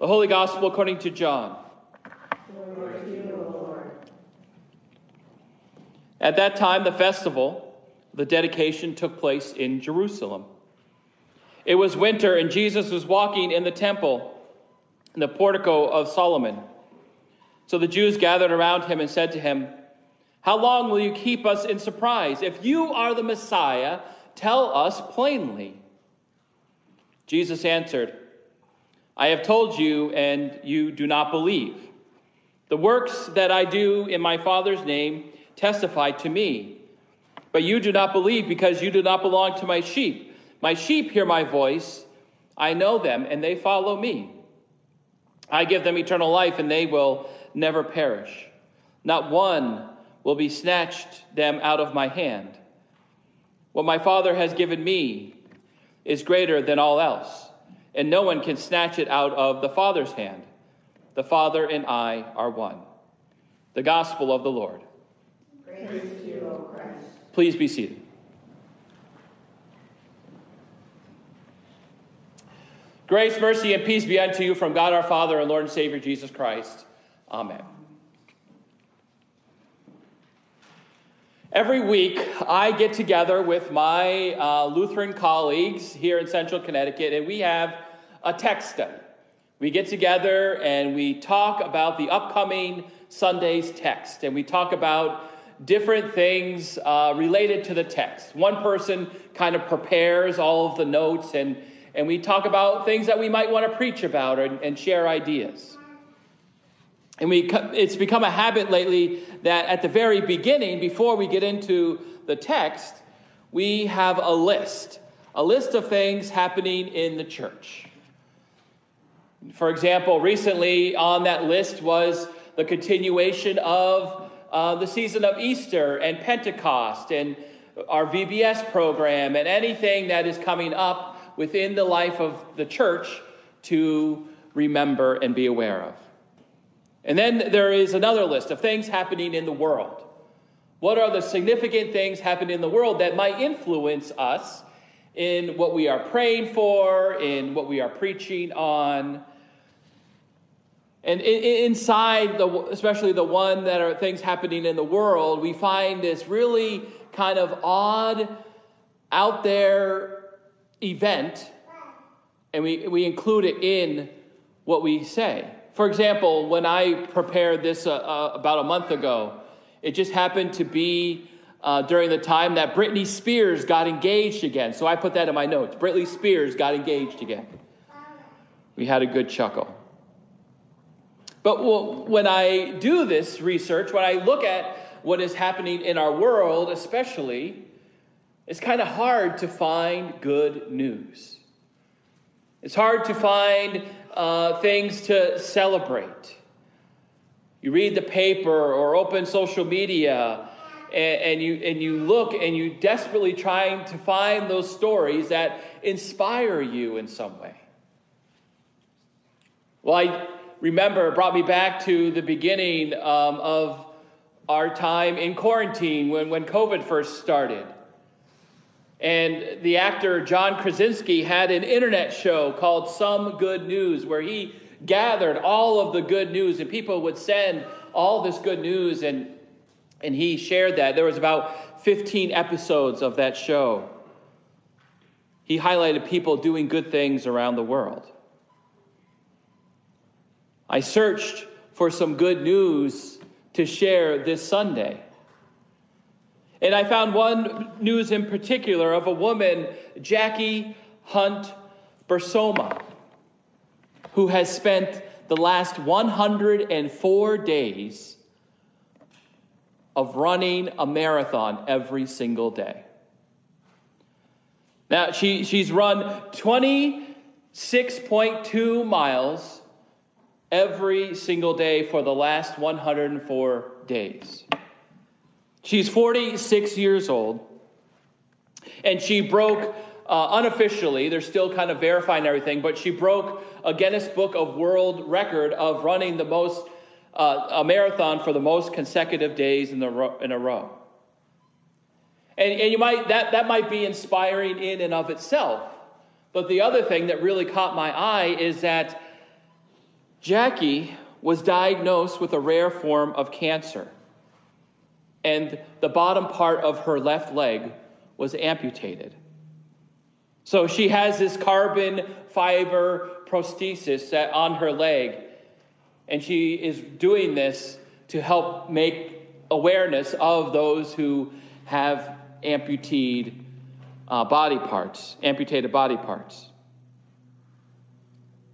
The Holy Gospel according to John. At that time, the festival, the dedication, took place in Jerusalem. It was winter, and Jesus was walking in the temple, in the portico of Solomon. So the Jews gathered around him and said to him, How long will you keep us in surprise? If you are the Messiah, tell us plainly. Jesus answered, I have told you, and you do not believe. The works that I do in my Father's name testify to me. But you do not believe because you do not belong to my sheep. My sheep hear my voice. I know them, and they follow me. I give them eternal life, and they will never perish. Not one will be snatched them out of my hand. What my Father has given me is greater than all else, and no one can snatch it out of the Father's hand. The Father and I are one. The Gospel of the Lord. Praise to you, O Christ. Please be seated. Grace, mercy, and peace be unto you from God our Father and Lord and Savior Jesus Christ. Amen. Every week, I get together with my uh, Lutheran colleagues here in central Connecticut, and we have a text study. We get together and we talk about the upcoming Sunday's text, and we talk about different things uh, related to the text. One person kind of prepares all of the notes, and, and we talk about things that we might want to preach about and, and share ideas. And we, it's become a habit lately that at the very beginning, before we get into the text, we have a list, a list of things happening in the church. For example, recently on that list was the continuation of uh, the season of Easter and Pentecost and our VBS program and anything that is coming up within the life of the church to remember and be aware of. And then there is another list of things happening in the world. What are the significant things happening in the world that might influence us in what we are praying for, in what we are preaching on? And inside, the, especially the one that are things happening in the world, we find this really kind of odd, out there event, and we, we include it in what we say. For example, when I prepared this uh, uh, about a month ago, it just happened to be uh, during the time that Britney Spears got engaged again. So I put that in my notes. Britney Spears got engaged again. We had a good chuckle. But when I do this research, when I look at what is happening in our world, especially, it's kind of hard to find good news. It's hard to find uh, things to celebrate. You read the paper or open social media, and, and, you, and you look and you desperately trying to find those stories that inspire you in some way. Well, I remember it brought me back to the beginning um, of our time in quarantine when, when COVID first started. And the actor John Krasinski had an internet show called Some Good News where he gathered all of the good news and people would send all this good news and and he shared that. There was about 15 episodes of that show. He highlighted people doing good things around the world. I searched for some good news to share this Sunday. And I found one news in particular of a woman, Jackie Hunt Broersma, who has spent the last 104 days of running a marathon every single day. Now, she, she's run 26.2 miles every single day for the last 104 days. She's 46 years old, and she broke uh, unofficially, they're still kind of verifying everything, but she broke a Guinness Book of World Record of running the most, uh, a marathon for the most consecutive days in, the ro- in a row. And, and you might, that, that might be inspiring in and of itself. But the other thing that really caught my eye is that Jackie was diagnosed with a rare form of cancer, and the bottom part of her left leg was amputated. So she has this carbon fiber prosthesis on her leg, and she is doing this to help make awareness of those who have amputated uh, body parts, amputated body parts.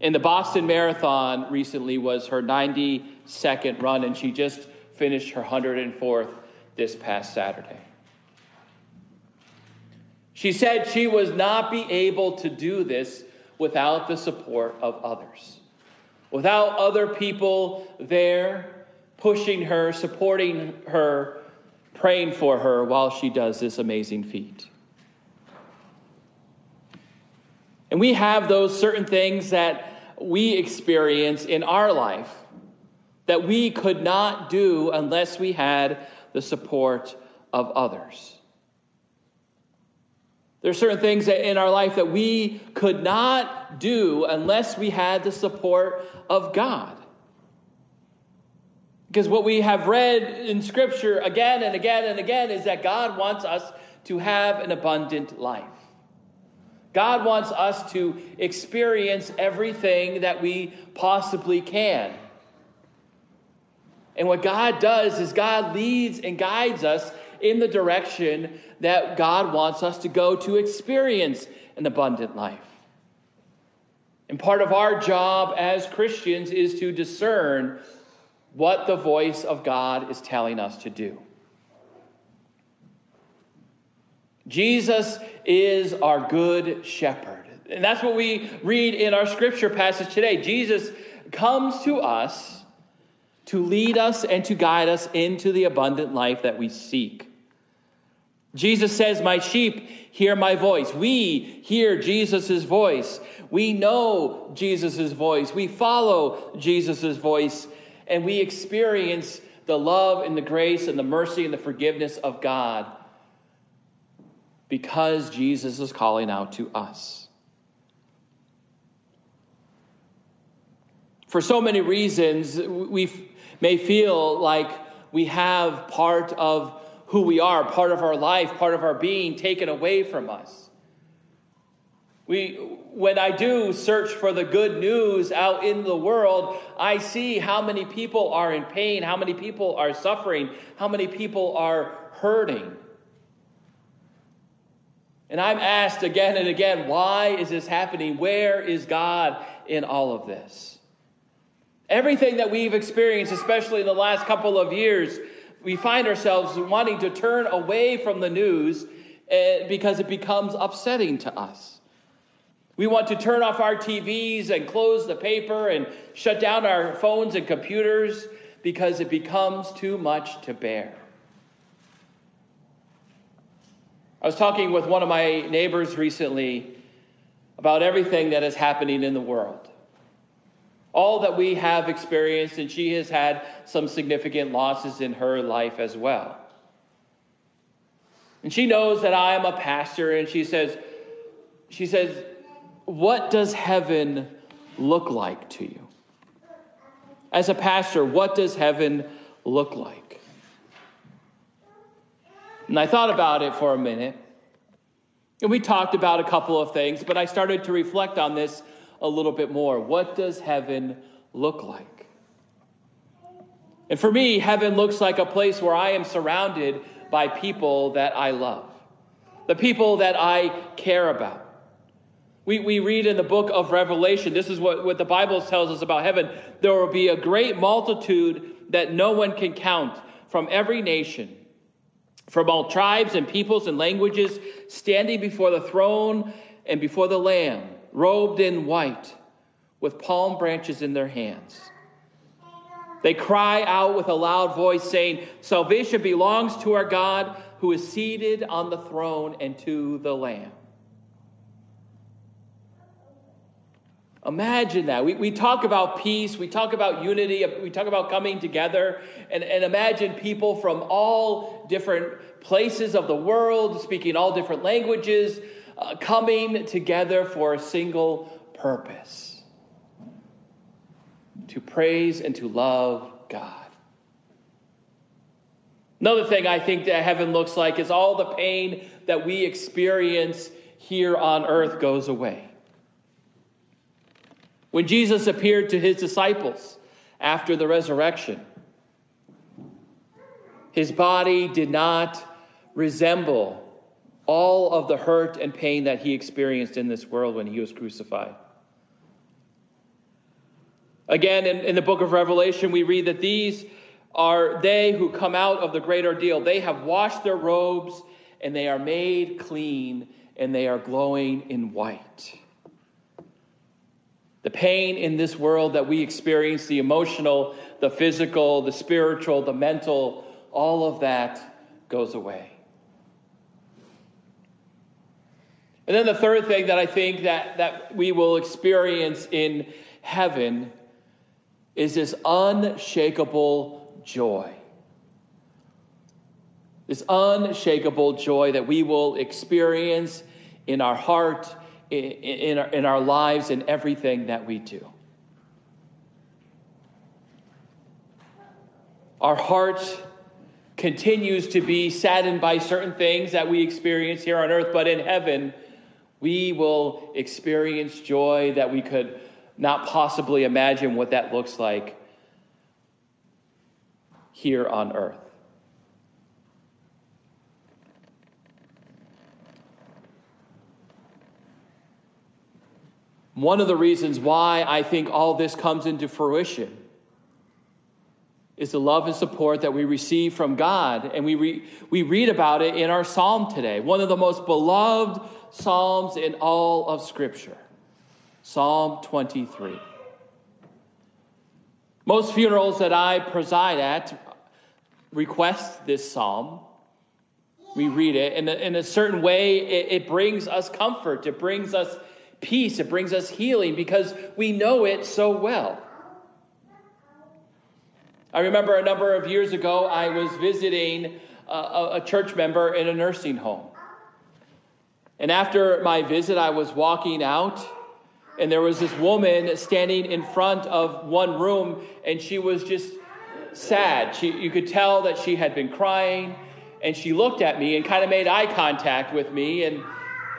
And the Boston Marathon recently was her 92nd run, and she just finished her 104th this past Saturday. She said she was not be able to do this without the support of others, without other people there pushing her, supporting her, praying for her while she does this amazing feat. And we have those certain things that we experience in our life that we could not do unless we had the support of others. There are certain things in our life that we could not do unless we had the support of God. Because what we have read in Scripture again and again and again is that God wants us to have an abundant life. God wants us to experience everything that we possibly can. And what God does is God leads and guides us in the direction that God wants us to go to experience an abundant life. And part of our job as Christians is to discern what the voice of God is telling us to do. Jesus is our good shepherd. And that's what we read in our scripture passage today. Jesus comes to us to lead us and to guide us into the abundant life that we seek. Jesus says, My sheep hear my voice. We hear Jesus' voice. We know Jesus' voice. We follow Jesus' voice and we experience the love and the grace and the mercy and the forgiveness of God because Jesus is calling out to us. For so many reasons, we may feel like we have part of who we are, part of our life, part of our being taken away from us. We, when I do search for the good news out in the world, I see how many people are in pain, how many people are suffering, how many people are hurting. And I'm asked again and again, why is this happening? Where is God in all of this? Everything that we've experienced, especially in the last couple of years, we find ourselves wanting to turn away from the news eh, because it becomes upsetting to us. We want to turn off our TVs and close the paper and shut down our phones and computers because it becomes too much to bear. I was talking with one of my neighbors recently about everything that is happening in the world. All that we have experienced, and she has had some significant losses in her life as well. And she knows that I am a pastor, and she says, she says, what does heaven look like to you? As a pastor, what does heaven look like? And I thought about it for a minute. And we talked about a couple of things, but I started to reflect on this a little bit more. What does heaven look like? And for me, heaven looks like a place where I am surrounded by people that I love, the people that I care about. We, we read in the book of Revelation, this is what, what the Bible tells us about heaven. There will be a great multitude that no one can count from every nation, from all tribes and peoples and languages, standing before the throne and before the Lamb, robed in white, with palm branches in their hands. They cry out with a loud voice, saying, Salvation belongs to our God who is seated on the throne and to the Lamb. Imagine that. We, we talk about peace, we talk about unity, we talk about coming together, and, and imagine people from all different places of the world, speaking all different languages, uh, coming together for a single purpose to praise and to love God. Another thing I think that heaven looks like is all the pain that we experience here on earth goes away. When Jesus appeared to his disciples after the resurrection, his body did not resemble all of the hurt and pain that he experienced in this world when he was crucified. Again, in, in the book of Revelation, we read that these are they who come out of the great ordeal. They have washed their robes and they are made clean and they are glowing in white. The pain in this world that we experience, the emotional, the physical, the spiritual, the mental, all of that goes away. And then the third thing that I think that, that we will experience in heaven is this unshakable joy. This unshakable joy that we will experience in our heart, in, in, our, in our lives, in everything that we do. Our heart continues to be saddened by certain things that we experience here on earth, but in heaven, we will experience joy that we could not possibly imagine what that looks like here on earth. One of the reasons why I think all this comes into fruition is the love and support that we receive from God. And we, re- we read about it in our psalm today, one of the most beloved psalms in all of Scripture Psalm 23. Most funerals that I preside at request this psalm. We read it, and in a certain way, it, brings us comfort, it brings us peace, it brings us healing because we know it so well. I remember a number of years ago, I was visiting a, church member in a nursing home. And after my visit, I was walking out, and there was this woman standing in front of one room, and she was just sad. She, you could tell that she had been crying, and she looked at me and kind of made eye contact with me, and,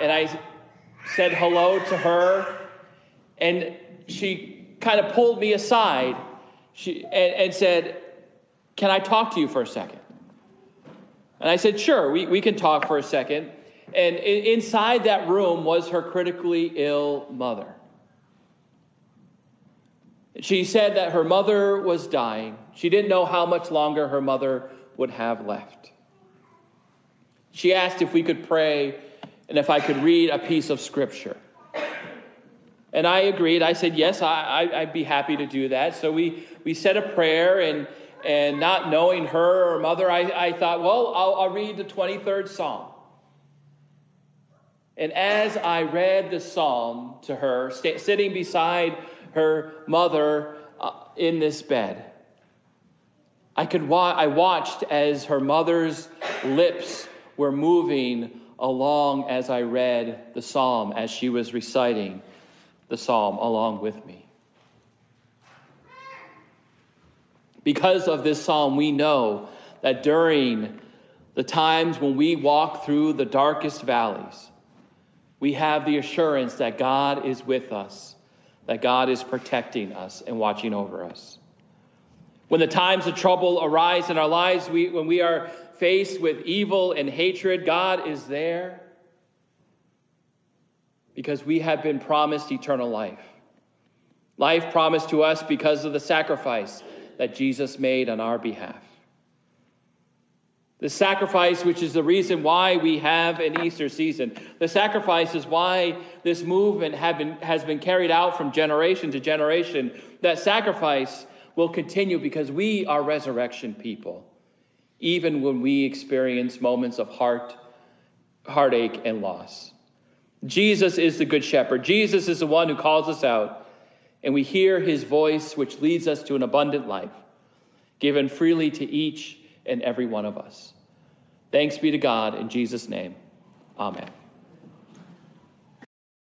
and I said hello to her, and she kind of pulled me aside she, and, and said, Can I talk to you for a second? And I said, Sure, we, we can talk for a second. And inside that room was her critically ill mother. She said that her mother was dying. She didn't know how much longer her mother would have left. She asked if we could pray and if I could read a piece of scripture. And I agreed. I said, yes, I, would be happy to do that. So we, we said a prayer, and, and not knowing her or mother, I, I thought, well, I'll, I'll read the 23rd Psalm. And as I read the psalm to her, st- sitting beside her mother uh, in this bed. I, could wa- I watched as her mother's lips were moving along as I read the psalm, as she was reciting the psalm along with me. Because of this psalm, we know that during the times when we walk through the darkest valleys, we have the assurance that God is with us that God is protecting us and watching over us. When the times of trouble arise in our lives, we, when we are faced with evil and hatred, God is there because we have been promised eternal life. Life promised to us because of the sacrifice that Jesus made on our behalf. The sacrifice, which is the reason why we have an Easter season. The sacrifice is why this movement been, has been carried out from generation to generation. That sacrifice will continue because we are resurrection people, even when we experience moments of heart, heartache and loss. Jesus is the good shepherd. Jesus is the one who calls us out, and we hear his voice, which leads us to an abundant life, given freely to each and every one of us. Thanks be to God in Jesus' name. Amen.